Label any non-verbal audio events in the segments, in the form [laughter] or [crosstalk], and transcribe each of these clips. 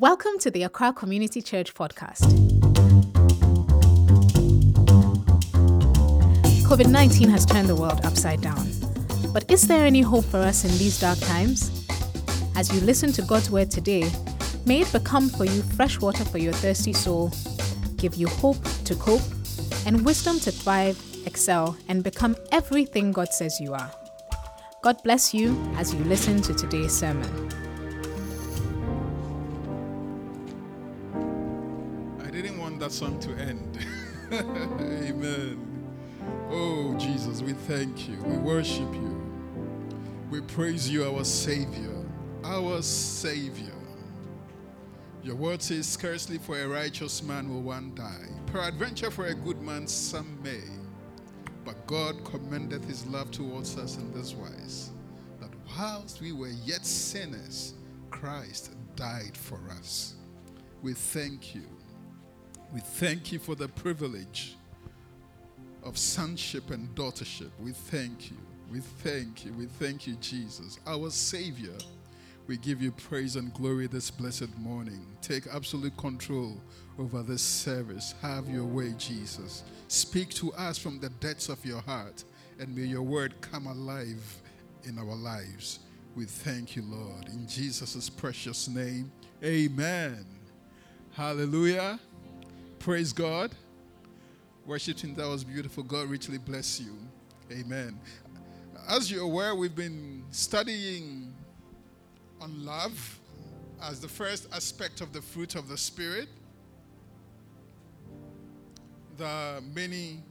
Welcome to the Accra Community Church podcast. COVID 19 has turned the world upside down. But is there any hope for us in these dark times? As you listen to God's word today, may it become for you fresh water for your thirsty soul, give you hope to cope, and wisdom to thrive, excel, and become everything God says you are. God bless you as you listen to today's sermon. That song to end. [laughs] Amen. Oh, Jesus, we thank you. We worship you. We praise you, our Savior. Our Savior. Your word says, Scarcely for a righteous man will one die. Peradventure for a good man some may. But God commendeth his love towards us in this wise that whilst we were yet sinners, Christ died for us. We thank you. We thank you for the privilege of sonship and daughtership. We thank you. We thank you. We thank you, Jesus, our Savior. We give you praise and glory this blessed morning. Take absolute control over this service. Have your way, Jesus. Speak to us from the depths of your heart, and may your word come alive in our lives. We thank you, Lord. In Jesus' precious name, amen. Hallelujah. Praise God. Worship team, that was beautiful. God richly bless you. Amen. As you're aware, we've been studying on love as the first aspect of the fruit of the Spirit. There are many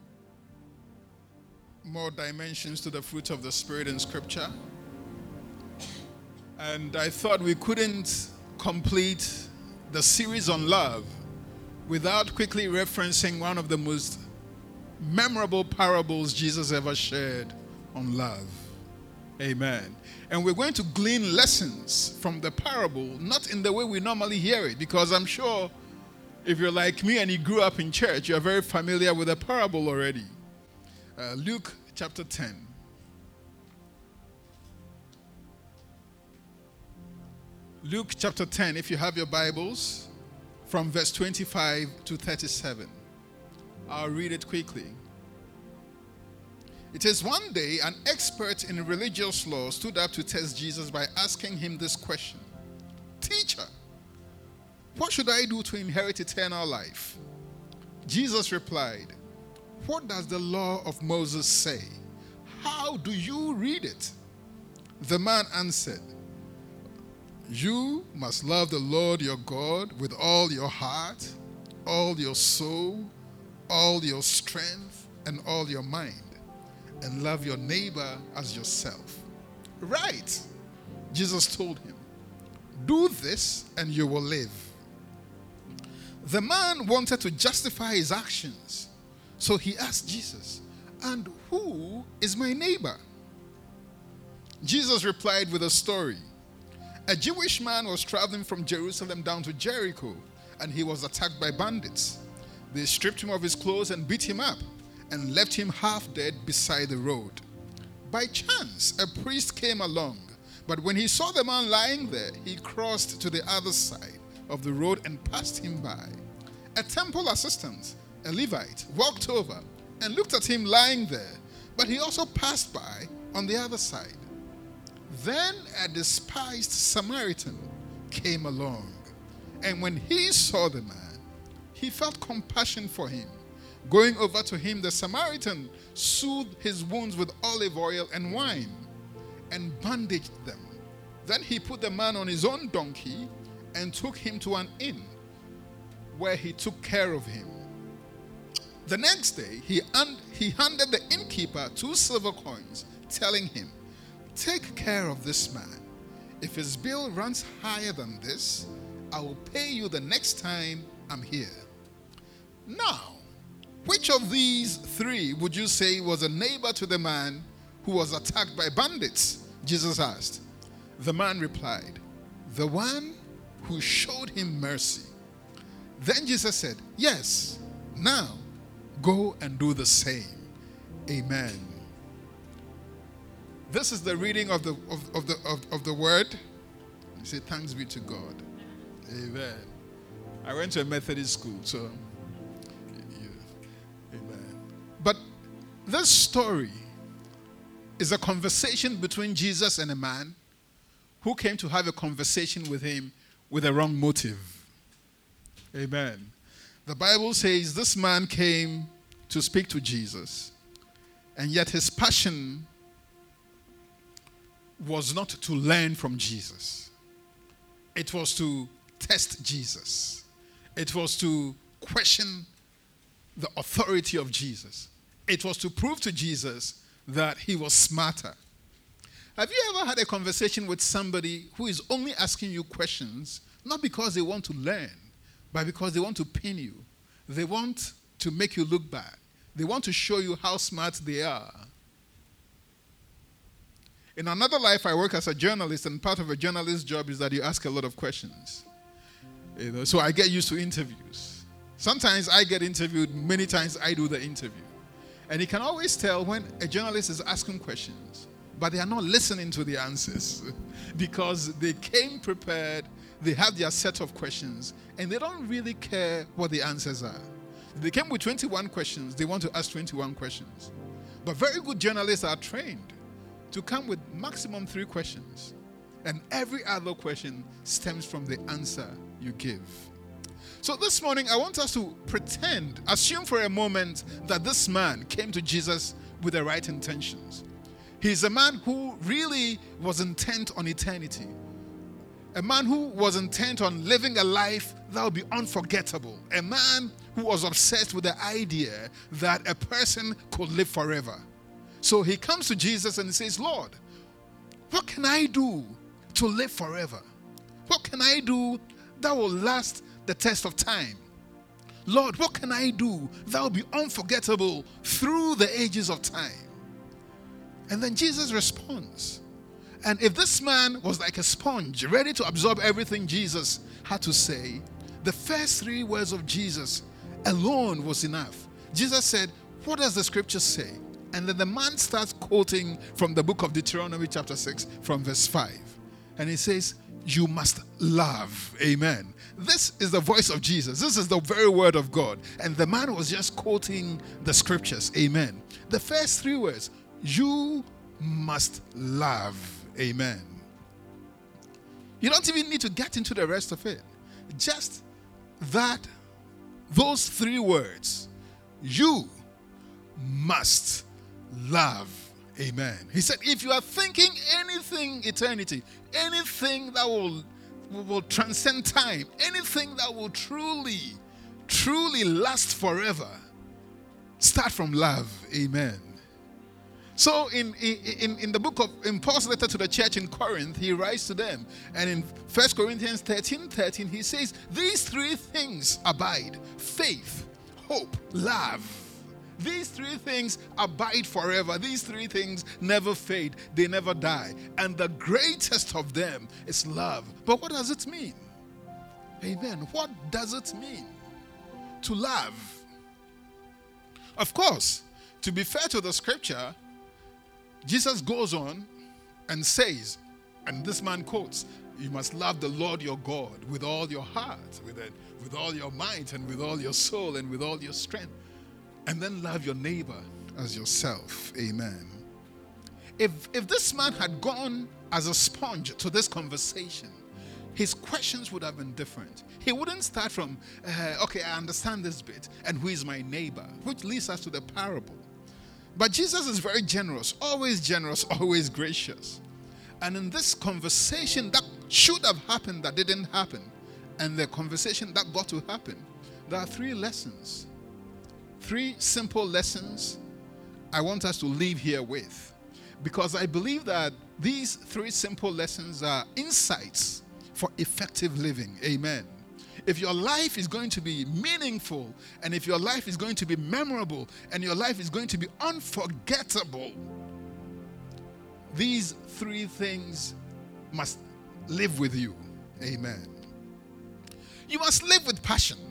more dimensions to the fruit of the Spirit in Scripture. And I thought we couldn't complete the series on love without quickly referencing one of the most memorable parables Jesus ever shared on love. Amen. And we're going to glean lessons from the parable, not in the way we normally hear it, because I'm sure if you're like me and you grew up in church, you're very familiar with the parable already. Uh, Luke chapter 10. Luke chapter 10, if you have your Bibles from verse 25 to 37. I'll read it quickly. It is one day an expert in religious law stood up to test Jesus by asking him this question Teacher, what should I do to inherit eternal life? Jesus replied, What does the law of Moses say? How do you read it? The man answered, you must love the Lord your God with all your heart, all your soul, all your strength, and all your mind, and love your neighbor as yourself. Right, Jesus told him. Do this and you will live. The man wanted to justify his actions, so he asked Jesus, And who is my neighbor? Jesus replied with a story. A Jewish man was traveling from Jerusalem down to Jericho and he was attacked by bandits. They stripped him of his clothes and beat him up and left him half dead beside the road. By chance, a priest came along, but when he saw the man lying there, he crossed to the other side of the road and passed him by. A temple assistant, a Levite, walked over and looked at him lying there, but he also passed by on the other side. Then a despised Samaritan came along, and when he saw the man, he felt compassion for him. Going over to him, the Samaritan soothed his wounds with olive oil and wine and bandaged them. Then he put the man on his own donkey and took him to an inn where he took care of him. The next day, he, un- he handed the innkeeper two silver coins, telling him, Take care of this man. If his bill runs higher than this, I will pay you the next time I'm here. Now, which of these three would you say was a neighbor to the man who was attacked by bandits? Jesus asked. The man replied, The one who showed him mercy. Then Jesus said, Yes, now go and do the same. Amen. This is the reading of the, of, of the, of, of the word. You say, Thanks be to God. Amen. I went to a Methodist school, so. Amen. But this story is a conversation between Jesus and a man who came to have a conversation with him with a wrong motive. Amen. The Bible says this man came to speak to Jesus, and yet his passion was not to learn from Jesus, it was to test Jesus, it was to question the authority of Jesus, it was to prove to Jesus that he was smarter. Have you ever had a conversation with somebody who is only asking you questions, not because they want to learn, but because they want to pin you? They want to make you look bad. They want to show you how smart they are. In another life, I work as a journalist, and part of a journalist's job is that you ask a lot of questions. You know, so I get used to interviews. Sometimes I get interviewed, many times I do the interview. And you can always tell when a journalist is asking questions, but they are not listening to the answers [laughs] because they came prepared, they have their set of questions, and they don't really care what the answers are. They came with 21 questions, they want to ask 21 questions. But very good journalists are trained to come with maximum three questions, and every other question stems from the answer you give. So this morning, I want us to pretend, assume for a moment that this man came to Jesus with the right intentions. He's a man who really was intent on eternity, a man who was intent on living a life that would be unforgettable, a man who was obsessed with the idea that a person could live forever. So he comes to Jesus and he says, Lord, what can I do to live forever? What can I do that will last the test of time. Lord, what can I do that will be unforgettable through the ages of time? And then Jesus responds. And if this man was like a sponge, ready to absorb everything Jesus had to say, the first three words of Jesus alone was enough. Jesus said, What does the scripture say? And then the man starts quoting from the book of Deuteronomy, chapter 6, from verse 5. And he says, You must love. Amen. This is the voice of Jesus. This is the very word of God. And the man was just quoting the scriptures. Amen. The first three words you must love. Amen. You don't even need to get into the rest of it. Just that, those three words, you must love. Amen. He said, if you are thinking anything eternity, anything that will will transcend time, anything that will truly, truly last forever, start from love. Amen. So in, in, in the book of in Paul's letter to the church in Corinth, he writes to them. And in 1 Corinthians 13, 13, he says, These three things abide faith, hope, love. These three things abide forever. These three things never fade, they never die. And the greatest of them is love. But what does it mean? Amen. What does it mean to love? Of course, to be fair to the scripture, Jesus goes on and says, and this man quotes, You must love the Lord your God with all your heart, with, it, with all your might, and with all your soul, and with all your strength and then love your neighbor as yourself. Amen. If, if this man had gone as a sponge to this conversation, his questions would have been different. He wouldn't start from, uh, okay, I understand this bit, and who is my neighbor, which leads us to the parable. But Jesus is very generous, always generous, [laughs] always gracious. And in this conversation that should have happened that didn't happen, and the conversation that got to happen, there are three lessons three simple lessons I want us to leave here with. Because I believe that these three simple lessons are insights for effective living. Amen. If your life is going to be meaningful, and if your life is going to be memorable, and your life is going to be unforgettable, these three things must live with you. Amen. You must live with passion.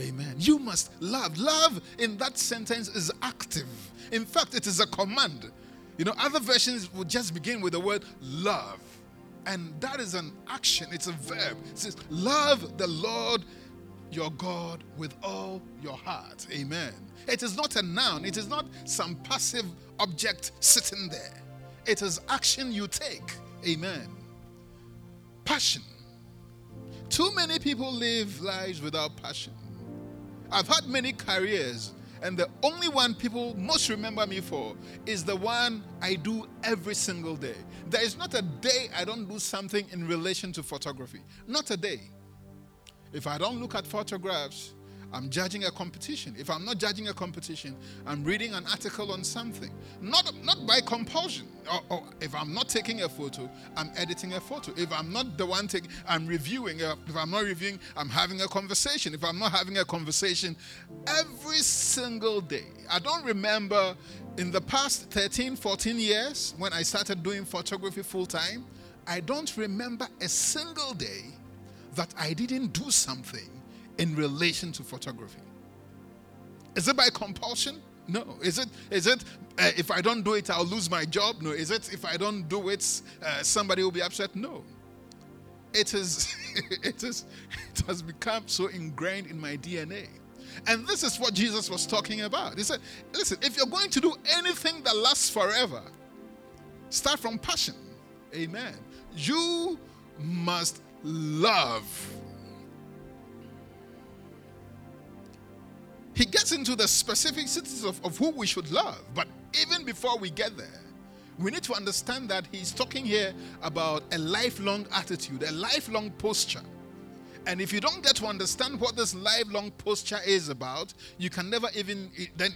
Amen. You must love. Love in that sentence is active. In fact, it is a command. You know, other versions will just begin with the word love. And that is an action, it's a verb. It says, Love the Lord your God with all your heart. Amen. It is not a noun, it is not some passive object sitting there. It is action you take. Amen. Passion. Too many people live lives without passion. I've had many careers, and the only one people most remember me for is the one I do every single day. There is not a day I don't do something in relation to photography. Not a day. If I don't look at photographs, I'm judging a competition. If I'm not judging a competition, I'm reading an article on something. Not, not by compulsion. Or, or if I'm not taking a photo, I'm editing a photo. If I'm not the one taking, I'm reviewing. If I'm not reviewing, I'm having a conversation. If I'm not having a conversation, every single day. I don't remember in the past 13, 14 years when I started doing photography full time, I don't remember a single day that I didn't do something in relation to photography? Is it by compulsion? No. Is it? Is it? Uh, if I don't do it, I'll lose my job? No. Is it? If I don't do it, uh, somebody will be upset? No. It is. [laughs] it is. It has become so ingrained in my DNA. And this is what Jesus was talking about. He said, "Listen, if you're going to do anything that lasts forever, start from passion. Amen. You must love he gets into the specificities of, of who we should love. But even before we get there, we need to understand that he's talking here about a lifelong attitude, a lifelong posture. And if you don't get to understand what this lifelong posture is about, you can never even then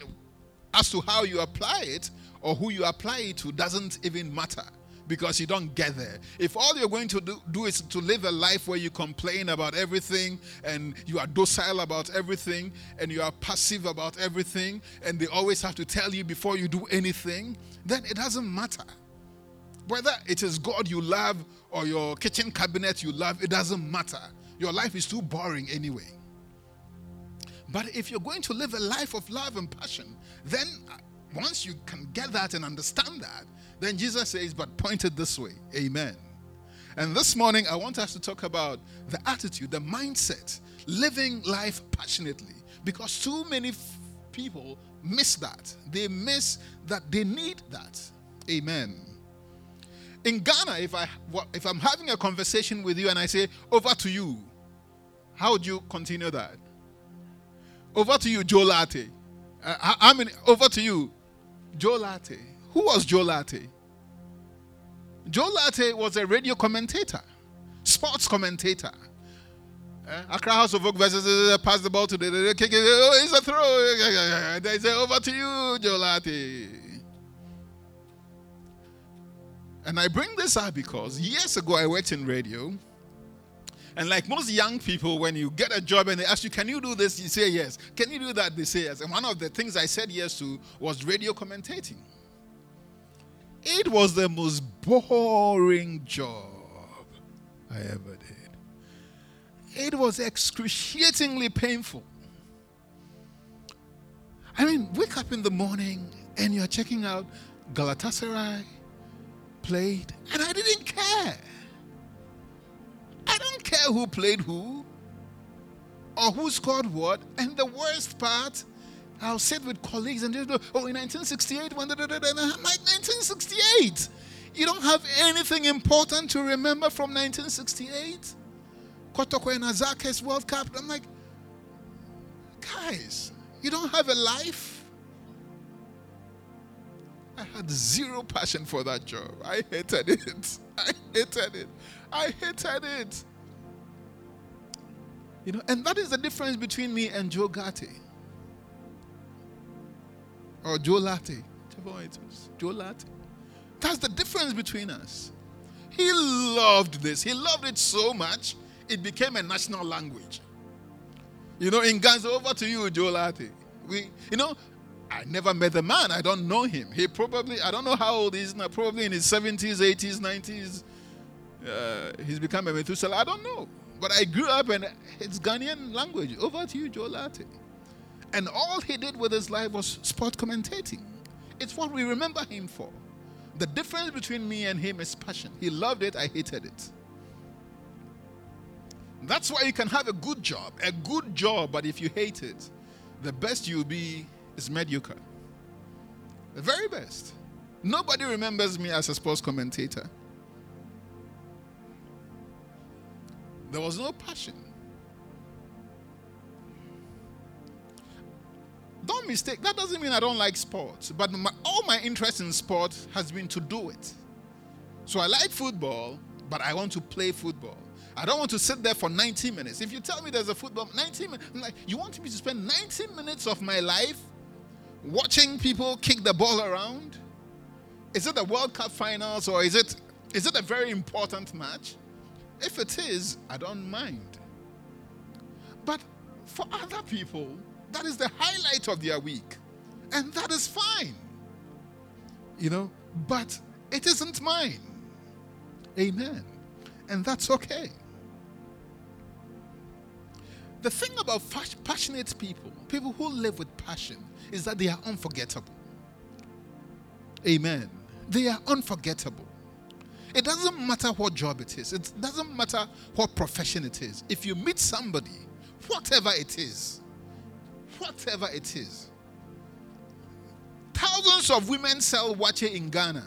as to how you apply it or who you apply it to doesn't even matter because you don't get there. If all you're going to do, do, is to live a life where you complain about everything and you are docile about everything and you are passive about everything and they always have to tell you before you do anything, then it doesn't matter. Whether it is God you love or your kitchen cabinet you love, it doesn't matter. Your life is too boring anyway. But if you're going to live a life of love and passion, then once you can get that and understand that, then Jesus says, but point it this way. Amen. And this morning, I want us to talk about the attitude, the mindset, living life passionately. Because too many f- people miss that. They miss that they need that. Amen. In Ghana, if I if I'm having a conversation with you and I say over to you, how would you continue that? Over to you, Joe Lartey. Uh, how many? Over to you, Joe Lartey. Who was Joe Lartey? Joe Lartey was a radio commentator, sports commentator. Uh, Accra Hearts of Oak versus uh, pass the ball to the, kick. Oh, it's a throw. They say over to you, Joe Lartey. And I bring this up because years ago I worked in radio. And like most young people, when you get a job and they ask you, Can you do this? You say yes. Can you do that? They say yes. And one of the things I said yes to was radio commentating. It was the most boring job I ever did. It was excruciatingly painful. I mean, wake up in the morning and you're checking out Galatasaray played, and I didn't care. I don't care who played who or who scored what. And the worst part I'll sit with colleagues and they go, oh, in 1968, when, da, da, da, da. I'm like, 1968? You don't have anything important to remember from 1968? Kotoko and Azake's World Cup. I'm like, guys, you don't have a life? I had zero passion for that job. I hated it. [laughs] I hated it. I hated it. You know, and that is the difference between me and Joe Gatti or Joe Lartey, Joe Lartey. That's the difference between us. He loved this. He loved it so much, it became a national language. You know, in Ghana, over to you, Joe Lartey. We, you know, I never met the man. I don't know him. He probably, I don't know how old he is now, probably in his 70s, 80s, 90s. Uh, he's become a Methuselah. I don't know. But I grew up and it's Ghanaian language. Over to you, Joe Lartey. And all he did with his life was sport commentating. It's what we remember him for. The difference between me and him is passion. He loved it, I hated it. That's why you can have a good job, a good job, but if you hate it, the best you'll be is mediocre. The very best. Nobody remembers me as a sports commentator. There was no passion. Don't mistake, that doesn't mean I don't like sports, but my, all my interest in sport has been to do it. So I like football, but I want to play football. I don't want to sit there for 90 minutes. If you tell me there's a football, 90 minutes, like, you want me to spend 90 minutes of my life watching people kick the ball around? Is it the World Cup finals or is it is it a very important match? If it is, I don't mind. But for other people, that is the highlight of their week. And that is fine. You know, but it isn't mine. Amen. And that's okay. The thing about passionate people, people who live with passion, is that they are unforgettable. Amen. They are unforgettable. It doesn't matter what job it is, it doesn't matter what profession it is. If you meet somebody, whatever it is, whatever it is, thousands of women sell waakye in Ghana.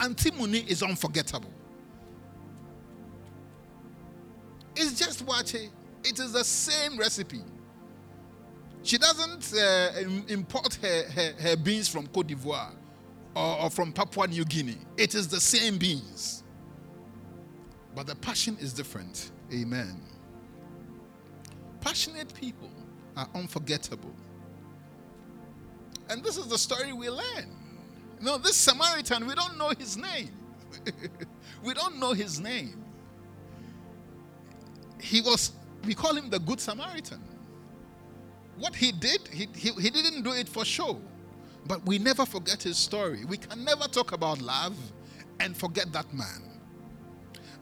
Auntie Muni is unforgettable. It's just waakye. It is the same recipe. She doesn't uh, import her, her, her beans from Cote d'Ivoire or, or from Papua New Guinea. It is the same beans. But the passion is different. Amen. Passionate people are unforgettable. And this is the story we learn. No, this Samaritan, we don't know his name. [laughs] we don't know his name. He was, we call him the Good Samaritan. What he did, he, he, he didn't do it for show. But we never forget his story. We can never talk about love and forget that man.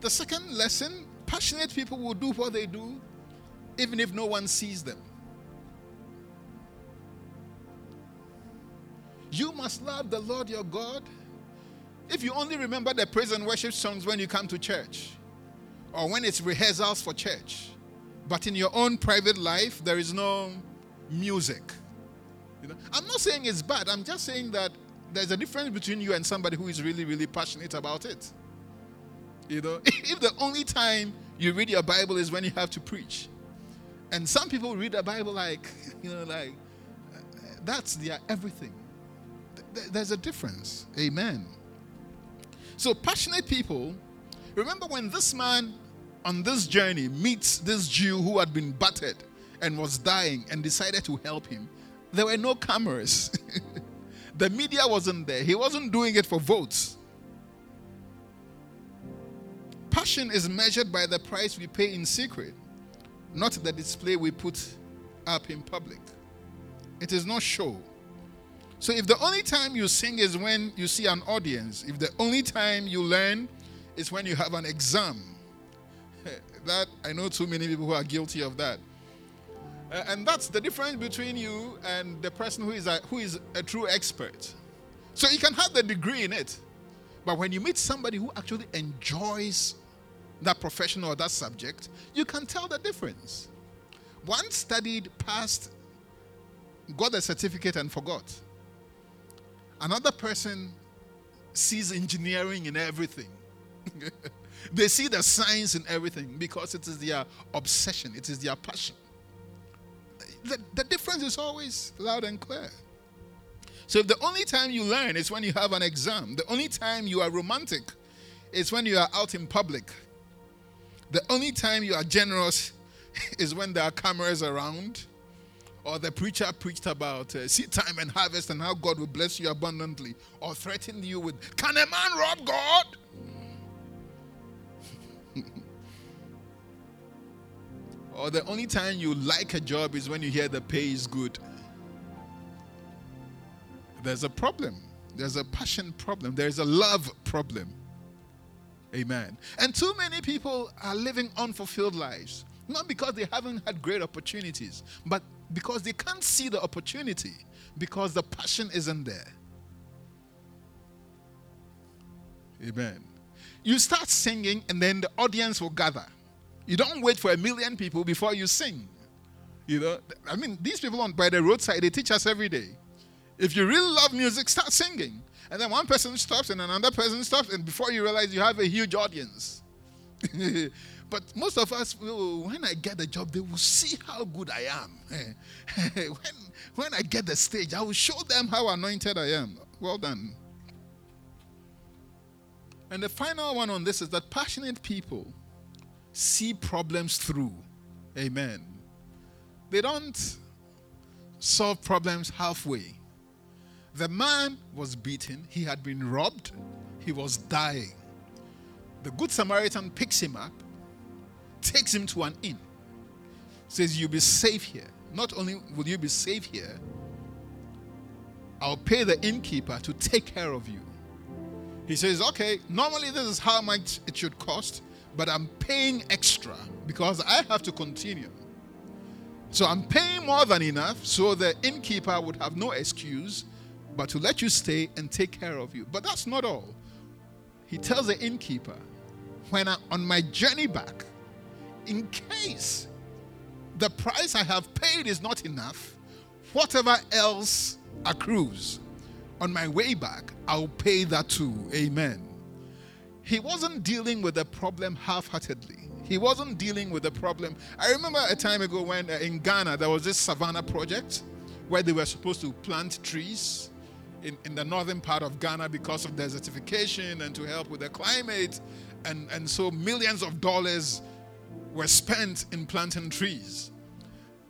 The second lesson passionate people will do what they do even if no one sees them. You must love the Lord your God. If you only remember the praise and worship songs when you come to church or when it's rehearsals for church, but in your own private life, there is no music you know, I'm not saying it's bad. I'm just saying that there's a difference between you and somebody who is really, really passionate about it. You know, [laughs] if the only time you read your Bible is when you have to preach, and some people read the Bible like, [laughs] you know, like that's their everything. There's a difference. Amen. So, passionate people, remember when this man on this journey meets this Jew who had been battered and was dying and decided to help him, there were no cameras. [laughs] the media wasn't there. He wasn't doing it for votes. Passion is measured by the price we pay in secret, not the display we put up in public. It is not show. So if the only time you sing is when you see an audience, if the only time you learn is when you have an exam, [laughs] that I know too many people who are guilty of that. Uh, and that's the difference between you and the person who is a, who is a true expert. So you can have the degree in it, but when you meet somebody who actually enjoys that profession or that subject, you can tell the difference. One studied, passed, got a certificate, and forgot. Another person sees engineering in everything. [laughs] they see the science in everything because it is their obsession, it is their passion the, the difference is always loud and clear. So if the only time you learn is when you have an exam, the only time you are romantic is when you are out in public. The only time you are generous [laughs] is when there are cameras around, or the preacher preached about uh, seed time and harvest and how God will bless you abundantly, or threatened you with, Can a man rob God? [laughs] Or the only time you like a job is when you hear the pay is good. There's a problem. There's a passion problem. There's a love problem. Amen. And too many people are living unfulfilled lives. Not because they haven't had great opportunities, but because they can't see the opportunity because the passion isn't there. Amen. You start singing, and then the audience will gather. You don't wait for a million people before you sing. You know, I mean, these people on by the roadside, they teach us every day. If you really love music, start singing. And then one person stops and another person stops, and before you realize you have a huge audience. [laughs] but most of us, when I get the job, they will see how good I am. [laughs] when, when I get the stage, I will show them how anointed I am. Well done. And the final one on this is that passionate people see problems through. Amen. They don't solve problems halfway. The man was beaten, he had been robbed, he was dying. The Good Samaritan picks him up, takes him to an inn, says, You'll be safe here. Not only will you be safe here, I'll pay the innkeeper to take care of you. He says, Okay, normally this is how much it should cost, but I'm paying extra because I have to continue. So I'm paying more than enough so the innkeeper would have no excuse but to let you stay and take care of you. But that's not all. He tells the innkeeper, when I, on my journey back, in case the price I have paid is not enough, whatever else accrues on my way back, I'll pay that too. Amen. He wasn't dealing with the problem half heartedly. He wasn't dealing with the problem. I remember a time ago when uh, in Ghana there was this savannah project where they were supposed to plant trees in, in the northern part of Ghana because of desertification and to help with the climate. And, and so millions of dollars were spent in planting trees.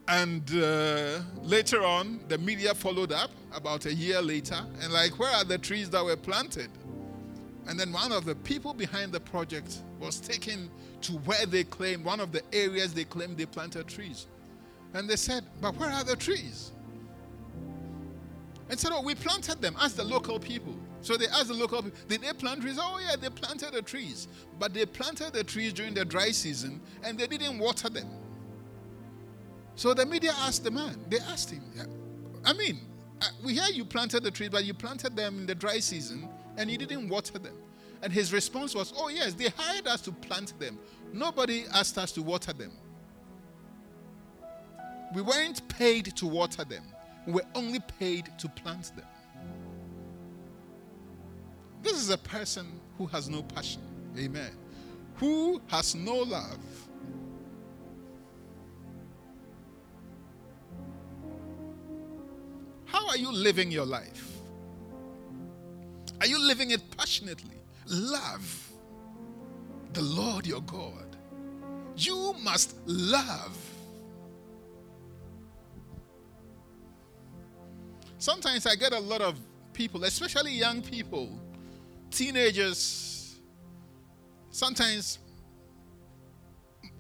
And uh, later on, the media followed up about a year later and, like, where are the trees that were planted? And then one of the people behind the project was taken to where they claimed, one of the areas they claimed they planted trees. And they said, But where are the trees? And said, Oh, we planted them. as the local people. So they asked the local people, Did they plant trees? Oh, yeah, they planted the trees. But they planted the trees during the dry season and they didn't water them. So the media asked the man, they asked him, I mean, uh, we hear you planted the trees, but you planted them in the dry season and you didn't water them. And his response was, Oh, yes, they hired us to plant them. Nobody asked us to water them. We weren't paid to water them we were only paid to plant them. This is a person who has no passion. Amen. Who has no love. How are you living your life? Are you living it passionately? Love the Lord your God. You must love Sometimes I get a lot of people, especially young people, teenagers, sometimes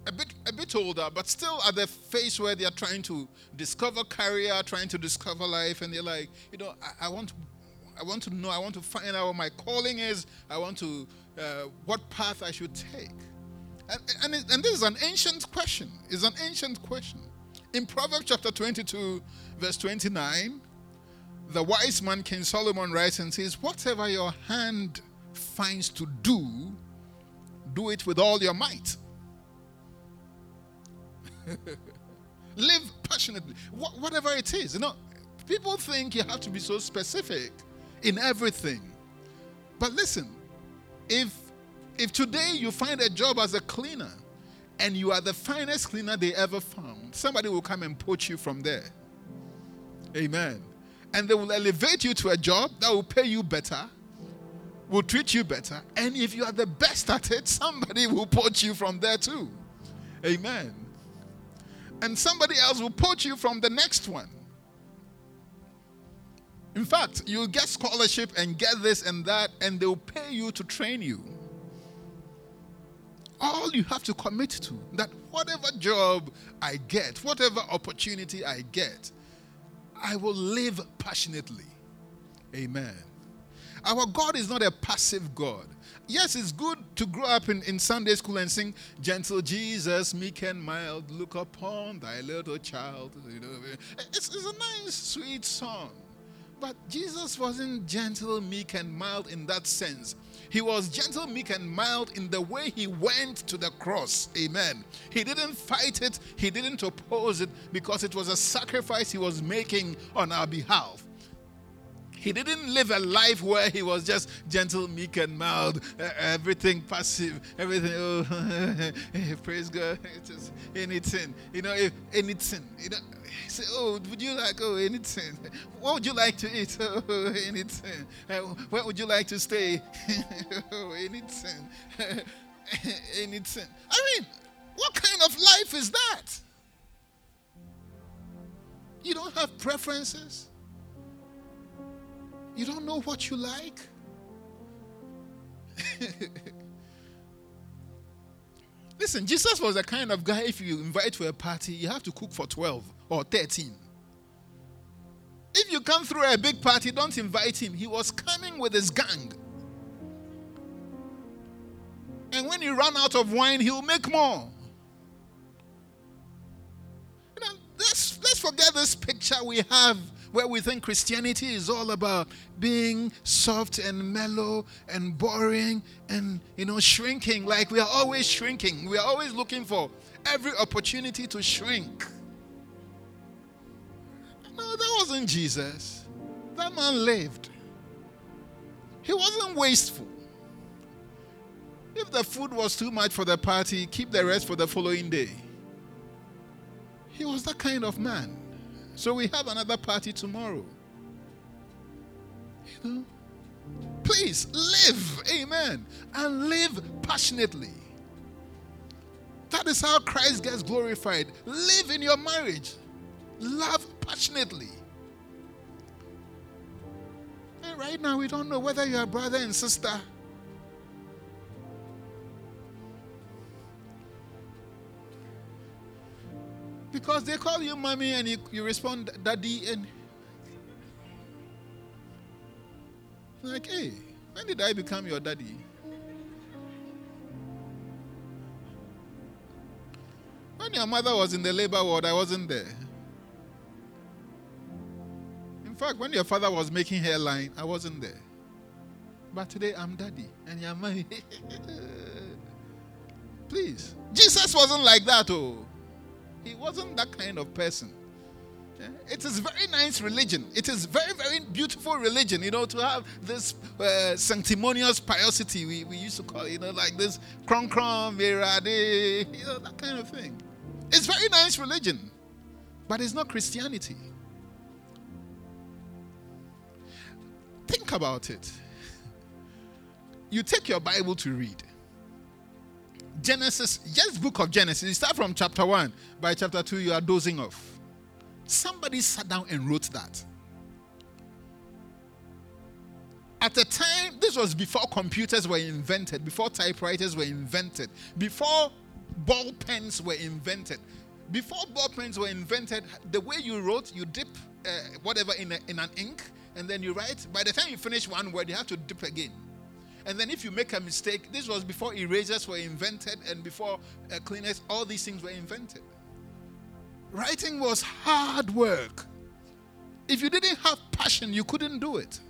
a bit a bit older, but still at the phase where they are trying to discover career, trying to discover life, and they're like, you know, I, I want I want to know, I want to find out what my calling is, I want to uh, what path I should take. And, and, it, and this is an ancient question. It's an ancient question. In Proverbs chapter 22, verse 29, the wise man King Solomon writes and says, Whatever your hand finds to do, do it with all your might. [laughs] Live passionately, Wh- whatever it is. You know, people think you have to be so specific in everything. But listen, if if today you find a job as a cleaner and you are the finest cleaner they ever found, somebody will come and poach you from there. Amen and they will elevate you to a job that will pay you better, will treat you better. And if you are the best at it, somebody will poach you from there too. Amen. And somebody else will poach you from the next one. In fact, you'll get scholarship and get this and that, and they'll pay you to train you. All you have to commit to that whatever job I get, whatever opportunity I get, I will live passionately. Amen. Our God is not a passive God. Yes, it's good to grow up in, in Sunday school and sing, Gentle Jesus, meek and mild, look upon thy little child. You know, it's, it's a nice, sweet song. But Jesus wasn't gentle, meek, and mild in that sense. He was gentle, meek, and mild in the way he went to the cross. Amen. He didn't fight it, he didn't oppose it because it was a sacrifice he was making on our behalf. He didn't live a life where he was just gentle, meek, and mild, everything passive, everything. Oh, [laughs] praise God. [laughs] Just anything, you know, if anything, you know. Say, oh, would you like, oh, anything? What would you like to eat? [laughs] Oh, anything. Uh, where would you like to stay? oh, anything. anything. I mean, what kind of life is that? You don't have preferences? You don't know what you like? [laughs] Listen, Jesus was the kind of guy, if you invite to a party, you have to cook for 12 or 13. If you come through a big party, don't invite him. He was coming with his gang. And when you run out of wine, he'll make more. You know, let's, let's forget this picture we have where we think Christianity is all about being soft and mellow and boring and, you know, shrinking. Like we are always shrinking. We are always looking for every opportunity to shrink. No, that wasn't Jesus. That man lived. He wasn't wasteful. If the food was too much for the party, keep the rest for the following day. He was that kind of man. So we have another party tomorrow. You know? Please live, amen, and live passionately. That is how Christ gets glorified. Live in your marriage, love passionately. And right now, we don't know whether you're brother and sister Because they call you mommy and you, you respond daddy and like, hey, when did I become your daddy? When your mother was in the labor ward, I wasn't there. In fact, when your father was making hairline, I wasn't there. But today I'm daddy and you're mommy. [laughs] Please. Jesus wasn't like that, oh. He wasn't that kind of person. It is very nice religion. It is very, very beautiful religion, you know, to have this uh, sanctimonious piosity we, we used to call, it, you know, like this kron kron, mirade, you know, that kind of thing. It's very nice religion, but it's not Christianity. Think about it. You take your Bible to read. Genesis, just book of Genesis, you start from chapter 1. By chapter 2, you are dozing off. Somebody sat down and wrote that. At the time, this was before computers were invented, before typewriters were invented, before ball pens were invented. Before ball pens were invented, the way you wrote, you dip uh, whatever in, a, in an ink, and then you write. By the time you finish one word, you have to dip again. And then if you make a mistake, this was before erasers were invented and before uh, cleaners, all these things were invented. Writing was hard work. If you didn't have passion, you couldn't do it.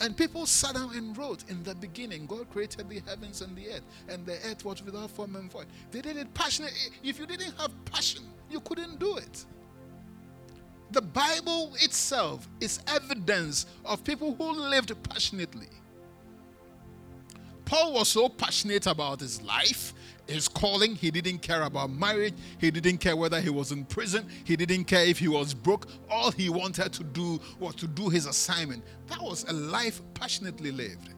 And people sat down and wrote in the beginning, God created the heavens and the earth, and the earth was without form and void. They did it passionately. If you didn't have passion, you couldn't do it. The Bible itself is evidence of people who lived passionately. Paul was so passionate about his life, his calling. He didn't care about marriage. He didn't care whether he was in prison. He didn't care if he was broke. All he wanted to do was to do his assignment. That was a life passionately lived.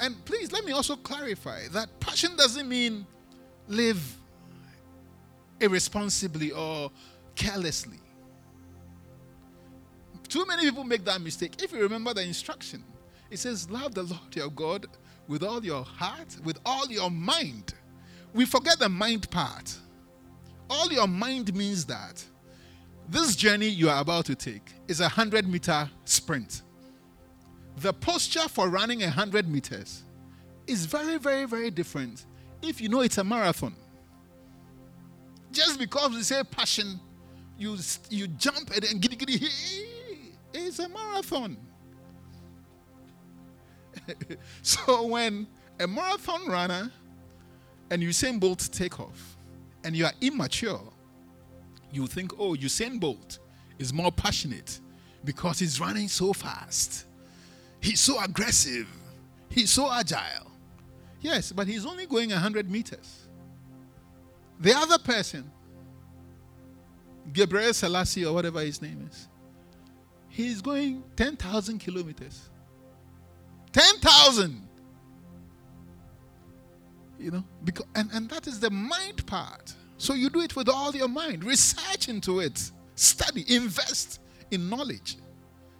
And please let me also clarify that passion doesn't mean live irresponsibly or carelessly. Too many people make that mistake. If you remember the instruction, it says, Love the Lord your God with all your heart, with all your mind. We forget the mind part. All your mind means that this journey you are about to take is a 100 meter sprint. The posture for running a 100 meters is very, very, very different if you know it's a marathon. Just because we say passion, you, you jump and then giddy giddy, is a marathon. [laughs] so when a marathon runner and Usain Bolt take off and you are immature, you think, oh, Usain Bolt is more passionate because he's running so fast. He's so aggressive. He's so agile. Yes, but he's only going 100 meters. The other person, Gabriel Selassie or whatever his name is, he's going 10,000 kilometers. 10,000. You know, because, and, and that is the mind part. So you do it with all your mind. Research into it. Study. Invest in knowledge.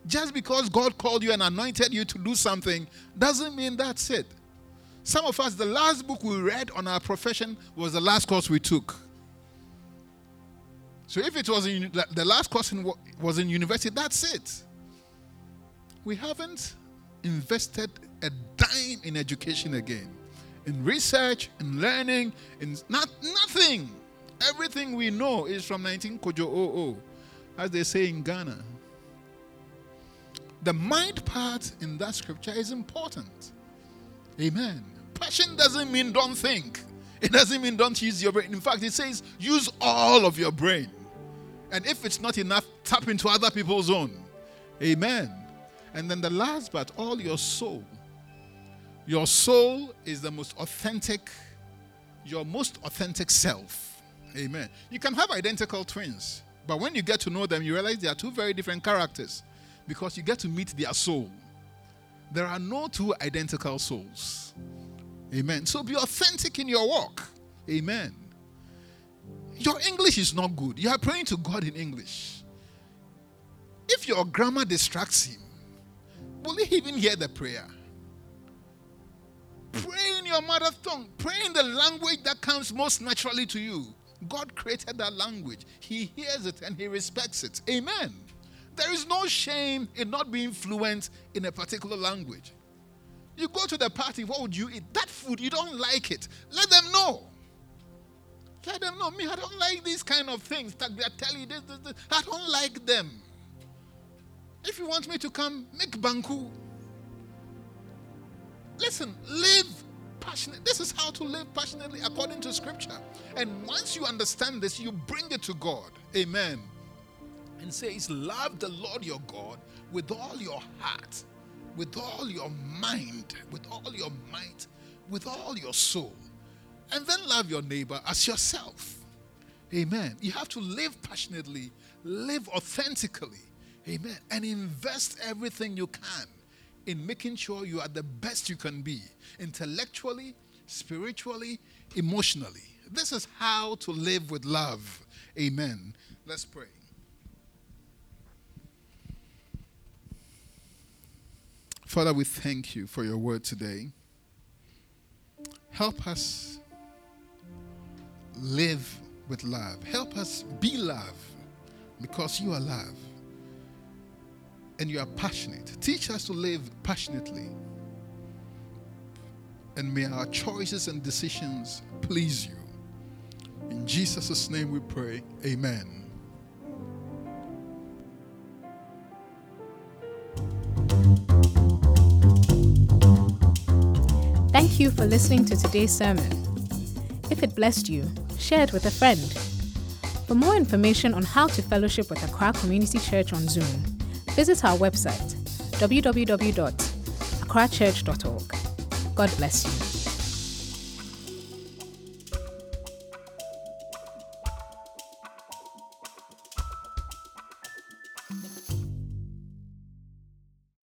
Just because God called you and anointed you to do something doesn't mean that's it. Some of us, the last book we read on our profession was the last course we took. So if it was in, the last course in, was in university, that's it. We haven't invested a dime in education again, in research, in learning, in not nothing. Everything we know is from 19 Kojo 00, as they say in Ghana. The mind part in that scripture is important. Amen. Passion doesn't mean don't think. It doesn't mean don't use your brain. In fact, it says use all of your brain. And if it's not enough, tap into other people's own. Amen. And then the last part, all your soul. Your soul is the most authentic, your most authentic self. Amen. You can have identical twins, but when you get to know them, you realize they are two very different characters because you get to meet their soul. There are no two identical souls. Amen. So be authentic in your walk. Amen. Your English is not good. You are praying to God in English. If your grammar distracts him, will he even hear the prayer? Pray in your mother tongue. Pray in the language that comes most naturally to you. God created that language. He hears it and he respects it. Amen. There is no shame in not being fluent in a particular language. You go to the party, what would you eat? That food, you don't like it. Let them know. Let them know. Me, I don't like these kind of things. They tell you this, this, this. I don't like them. If you want me to come, make banku. Listen, live passionate. This is how to live passionately according to scripture. And once you understand this, you bring it to God. Amen. And says, Love the Lord your God with all your heart, with all your mind, with all your might, with all your soul. And then love your neighbor as yourself. Amen. You have to live passionately, live authentically. Amen. And invest everything you can in making sure you are the best you can be intellectually, spiritually, emotionally. This is how to live with love. Amen. Let's pray. Father, we thank you for your word today. Help us live with love. Help us be love because you are love and you are passionate. Teach us to live passionately. And may our choices and decisions please you. In Jesus' name we pray. Amen. Thank you for listening to today's sermon. If it blessed you, share it with a friend. For more information on how to fellowship with Accra Community Church on Zoom, visit our website www.accrachurch.org. God bless you.